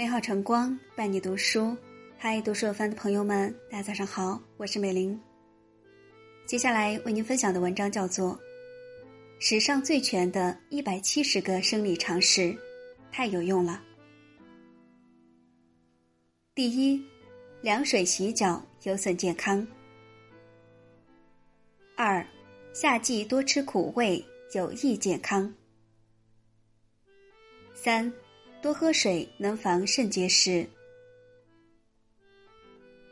美好晨光伴你读书，嗨，读书有范的朋友们，大家早上好，我是美玲。接下来为您分享的文章叫做《史上最全的一百七十个生理常识》，太有用了。第一，凉水洗脚有损健康。二，夏季多吃苦味有益健康。三。多喝水能防肾结石。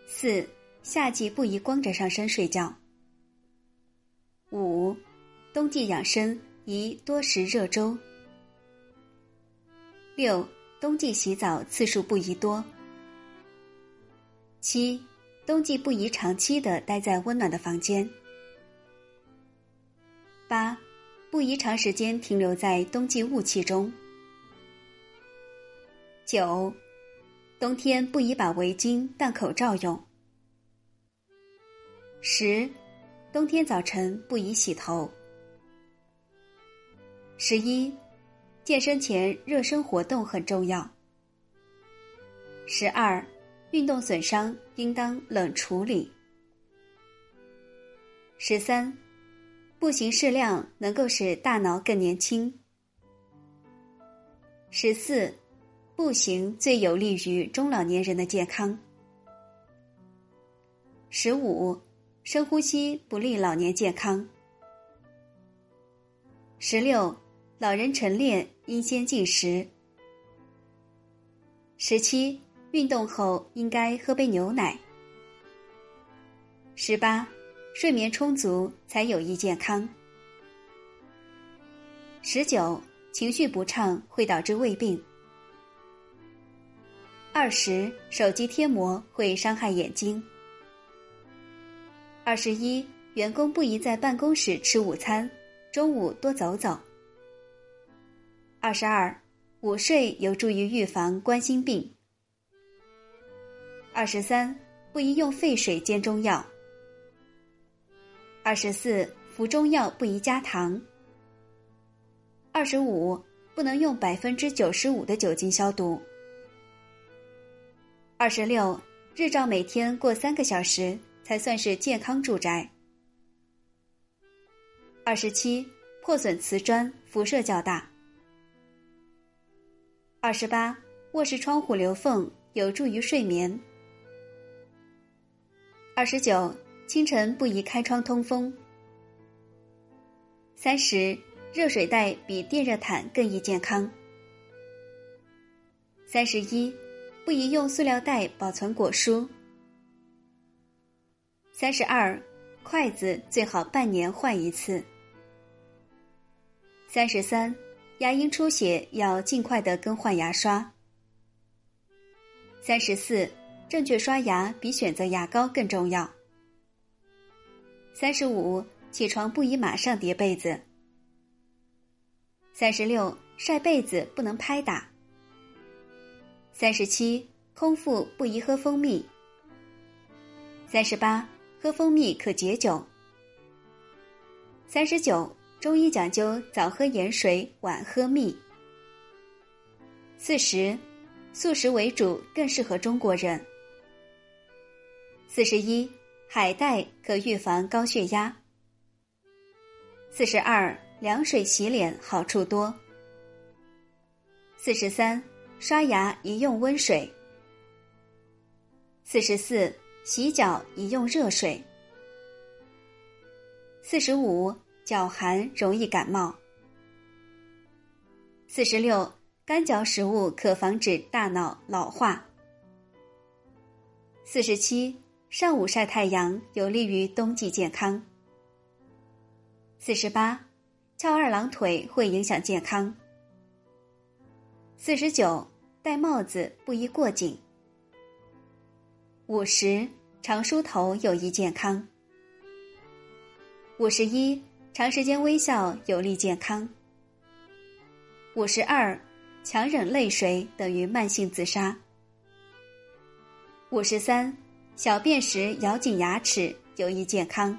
四，夏季不宜光着上身睡觉。五，冬季养生宜多食热粥。六，冬季洗澡次数不宜多。七，冬季不宜长期的待在温暖的房间。八，不宜长时间停留在冬季雾气中。九，冬天不宜把围巾当口罩用。十，冬天早晨不宜洗头。十一，健身前热身活动很重要。十二，运动损伤应当冷处理。十三，步行适量能够使大脑更年轻。十四。步行最有利于中老年人的健康。十五，深呼吸不利老年健康。十六，老人晨练应先进食。十七，运动后应该喝杯牛奶。十八，睡眠充足才有益健康。十九，情绪不畅会导致胃病。二十，手机贴膜会伤害眼睛。二十一，员工不宜在办公室吃午餐，中午多走走。二十二，午睡有助于预防冠心病。二十三，不宜用沸水煎中药。二十四，服中药不宜加糖。二十五，不能用百分之九十五的酒精消毒。二十六，日照每天过三个小时才算是健康住宅。二十七，破损瓷砖辐射较大。二十八，卧室窗户留缝有助于睡眠。二十九，清晨不宜开窗通风。三十，热水袋比电热毯更易健康。三十一。不宜用塑料袋保存果蔬。三十二，筷子最好半年换一次。三十三，牙龈出血要尽快的更换牙刷。三十四，正确刷牙比选择牙膏更重要。三十五，起床不宜马上叠被子。三十六，晒被子不能拍打。三十七，空腹不宜喝蜂蜜。三十八，喝蜂蜜可解酒。三十九，中医讲究早喝盐水，晚喝蜜。四十，素食为主更适合中国人。四十一，海带可预防高血压。四十二，凉水洗脸好处多。四十三。刷牙宜用温水。四十四，洗脚宜用热水。四十五，脚寒容易感冒。四十六，干嚼食物可防止大脑老化。四十七，上午晒太阳有利于冬季健康。四十八，翘二郎腿会影响健康。四十九，戴帽子不宜过紧。五十，常梳头有益健康。五十一，长时间微笑有利健康。五十二，强忍泪水等于慢性自杀。五十三，小便时咬紧牙齿有益健康。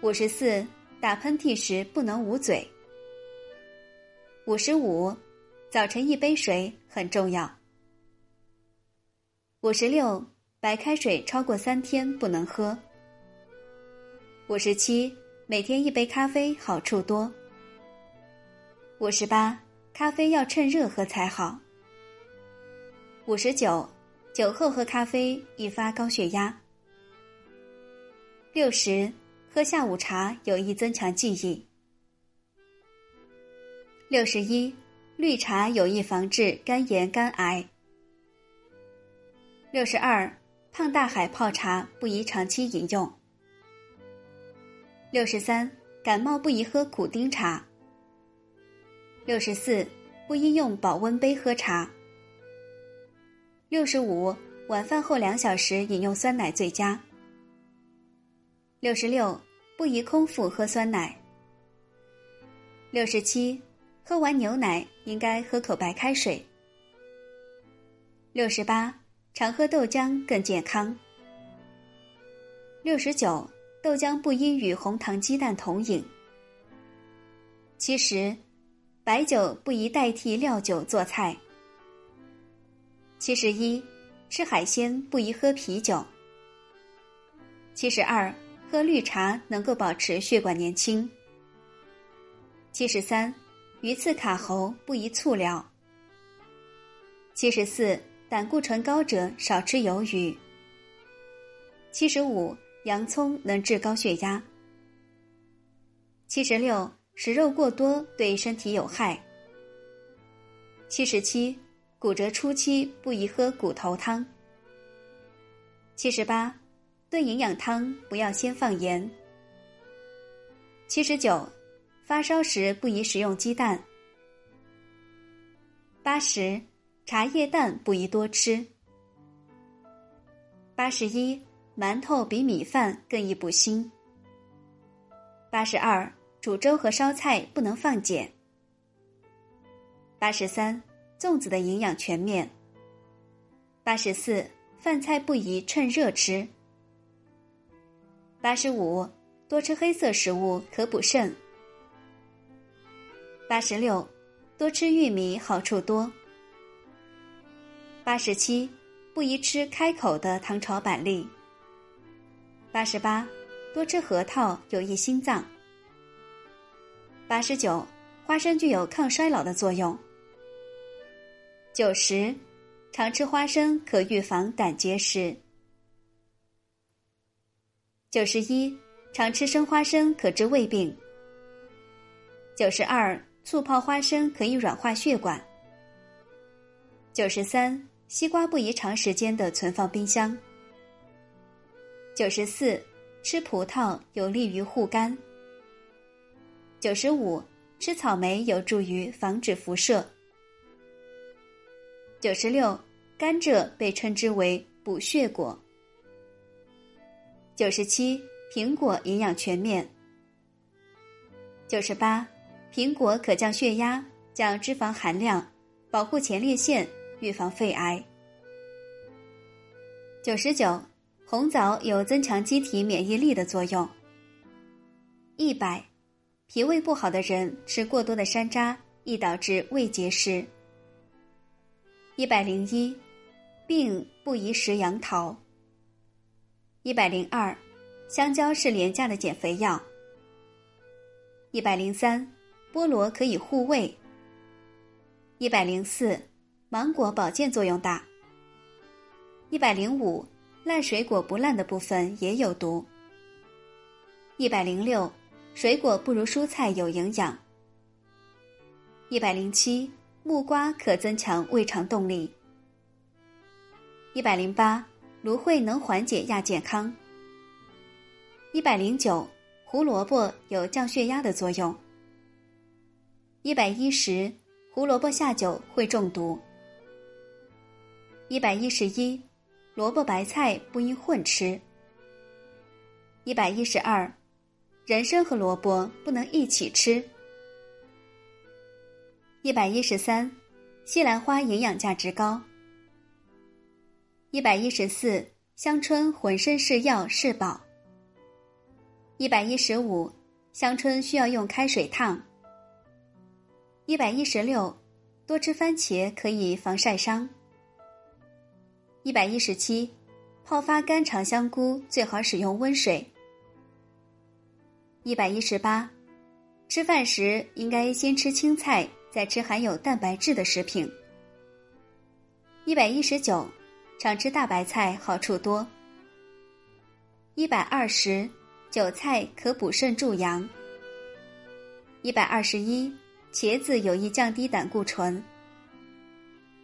五十四，打喷嚏时不能捂嘴。五十五，早晨一杯水很重要。五十六，白开水超过三天不能喝。五十七，每天一杯咖啡好处多。五十八，咖啡要趁热喝才好。五十九，酒后喝咖啡易发高血压。六十，喝下午茶有益增强记忆。六十一，绿茶有益防治肝炎、肝癌。六十二，胖大海泡茶不宜长期饮用。六十三，感冒不宜喝苦丁茶。六十四，不应用保温杯喝茶。六十五，晚饭后两小时饮用酸奶最佳。六十六，不宜空腹喝酸奶。六十七，喝完牛奶应该喝口白开水。六十八，常喝豆浆更健康。六十九，豆浆不应与红糖鸡蛋同饮。七十。白酒不宜代替料酒做菜。七十一，吃海鲜不宜喝啤酒。七十二，喝绿茶能够保持血管年轻。七十三，鱼刺卡喉不宜醋疗。七十四，胆固醇高者少吃鱿鱼。七十五，洋葱能治高血压。七十六。食肉过多对身体有害。七十七，骨折初期不宜喝骨头汤。七十八，炖营养汤不要先放盐。七十九，发烧时不宜食用鸡蛋。八十，茶叶蛋不宜多吃。八十一，馒头比米饭更易补锌。八十二。煮粥和烧菜不能放碱。八十三，粽子的营养全面。八十四，饭菜不宜趁热吃。八十五，多吃黑色食物可补肾。八十六，多吃玉米好处多。八十七，不宜吃开口的糖炒板栗。八十八，多吃核桃有益心脏。八十九，花生具有抗衰老的作用。九十，常吃花生可预防胆结石。九十一，常吃生花生可治胃病。九十二，醋泡花生可以软化血管。九十三，西瓜不宜长时间的存放冰箱。九十四，吃葡萄有利于护肝。九十五，吃草莓有助于防止辐射。九十六，甘蔗被称之为补血果。九十七，苹果营养全面。九十八，苹果可降血压、降脂肪含量、保护前列腺、预防肺癌。九十九，红枣有增强机体免疫力的作用。一百。脾胃不好的人吃过多的山楂，易导致胃结石。一百零一，病不宜食杨桃。一百零二，香蕉是廉价的减肥药。一百零三，菠萝可以护胃。一百零四，芒果保健作用大。一百零五，烂水果不烂的部分也有毒。一百零六。水果不如蔬菜有营养。一百零七，木瓜可增强胃肠动力。一百零八，芦荟能缓解亚健康。一百零九，胡萝卜有降血压的作用。一百一十，胡萝卜下酒会中毒。一百一十一，萝卜白菜不应混吃。一百一十二。人参和萝卜不能一起吃。一百一十三，西兰花营养价值高。一百一十四，香椿浑身是药是宝。一百一十五，香椿需要用开水烫。一百一十六，多吃番茄可以防晒伤。一百一十七，泡发干肠香菇最好使用温水。一百一十八，吃饭时应该先吃青菜，再吃含有蛋白质的食品。一百一十九，常吃大白菜好处多。一百二十，韭菜可补肾助阳。一百二十一。茄子有益降低胆固醇。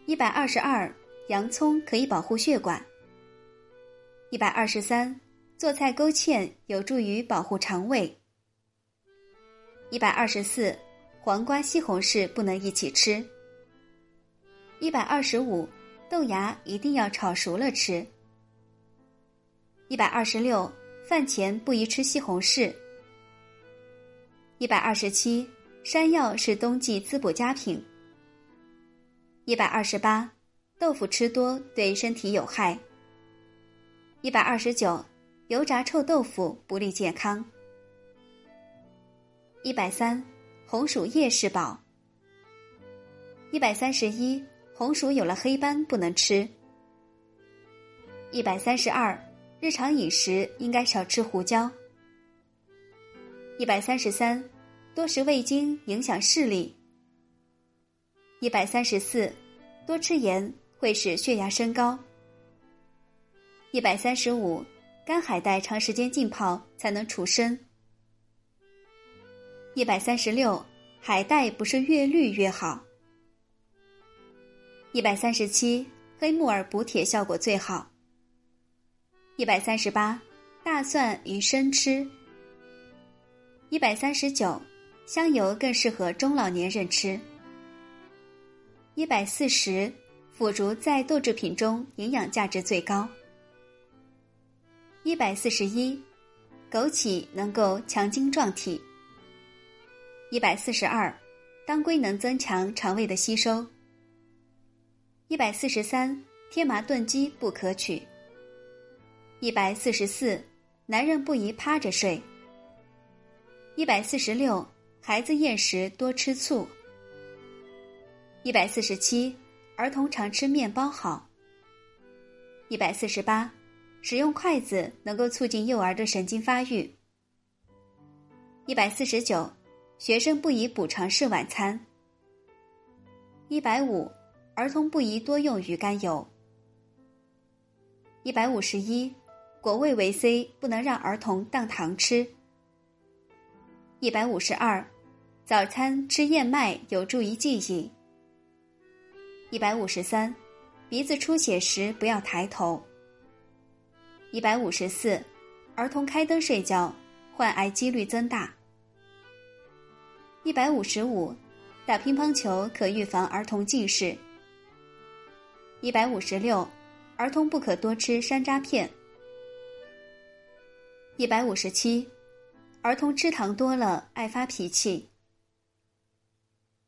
一百二十二，洋葱可以保护血管。一百二十三，做菜勾芡有助于保护肠胃。一百二十四，黄瓜、西红柿不能一起吃。一百二十五，豆芽一定要炒熟了吃。一百二十六，饭前不宜吃西红柿。一百二十七。山药是冬季滋补佳品。一百二十八，豆腐吃多对身体有害。一百二十九，油炸臭豆腐不利健康。一百三，红薯叶是宝。一百三十一，红薯有了黑斑不能吃。一百三十二，日常饮食应该少吃胡椒。一百三十三。多食味精影响视力。一百三十四，多吃盐会使血压升高。一百三十五，干海带长时间浸泡才能除参。一百三十六，海带不是越绿越好。一百三十七，黑木耳补铁效果最好。一百三十八，大蒜宜生吃。一百三十九。香油更适合中老年人吃。一百四十，腐竹在豆制品中营养价值最高。一百四十一，枸杞能够强筋壮体。一百四十二，当归能增强肠胃的吸收。一百四十三，天麻炖鸡不可取。一百四十四，男人不宜趴着睡。一百四十六。孩子厌食多吃醋。一百四十七，儿童常吃面包好。一百四十八，使用筷子能够促进幼儿的神经发育。一百四十九，学生不宜补偿式晚餐。一百五，儿童不宜多用鱼肝油。一百五十一，果味维 C 不能让儿童当糖吃。一百五十二。早餐吃燕麦有助于记忆。一百五十三，鼻子出血时不要抬头。一百五十四，儿童开灯睡觉，患癌几率增大。一百五十五，打乒乓球可预防儿童近视。一百五十六，儿童不可多吃山楂片。一百五十七，儿童吃糖多了爱发脾气。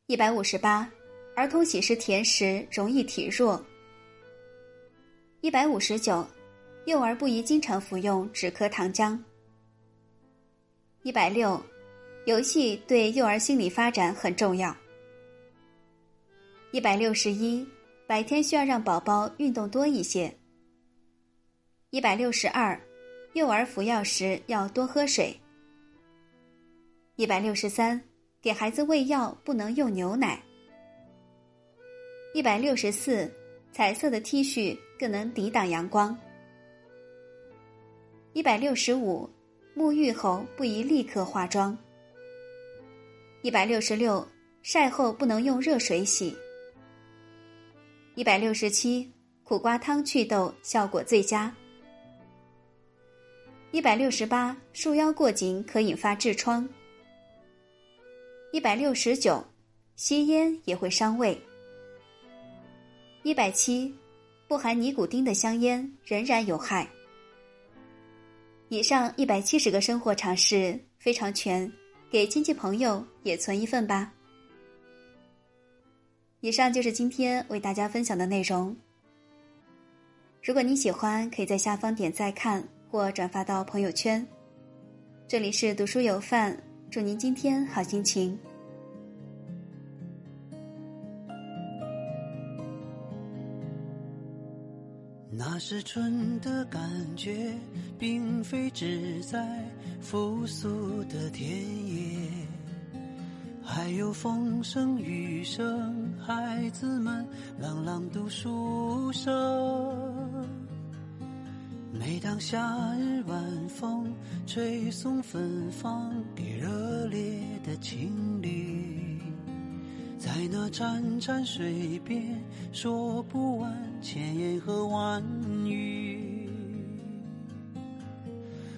一百五十八，儿童喜食甜食容易体弱。一百五十九，幼儿不宜经常服用止咳糖浆。一百六，游戏对幼儿心理发展很重要。一百六十一，白天需要让宝宝运动多一些。一百六十二，幼儿服药时要多喝水。一百六十三。给孩子喂药不能用牛奶。一百六十四，彩色的 T 恤更能抵挡阳光。一百六十五，沐浴后不宜立刻化妆。一百六十六，晒后不能用热水洗。一百六十七，苦瓜汤祛痘效果最佳。一百六十八，束腰过紧可引发痔疮。一百六十九，吸烟也会伤胃。一百七，不含尼古丁的香烟仍然有害。以上一百七十个生活常识非常全，给亲戚朋友也存一份吧。以上就是今天为大家分享的内容。如果你喜欢，可以在下方点赞看或转发到朋友圈。这里是读书有范。祝您今天好心情。那是春的感觉，并非只在复苏的田野，还有风声雨声，孩子们朗朗读书声。每当夏日晚风吹送芬芳给热烈的情侣，在那潺潺水边说不完千言和万语。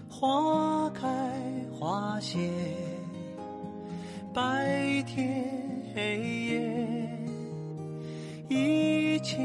花开花谢，白天黑夜，一切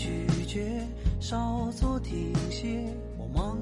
拒绝稍作停歇我忙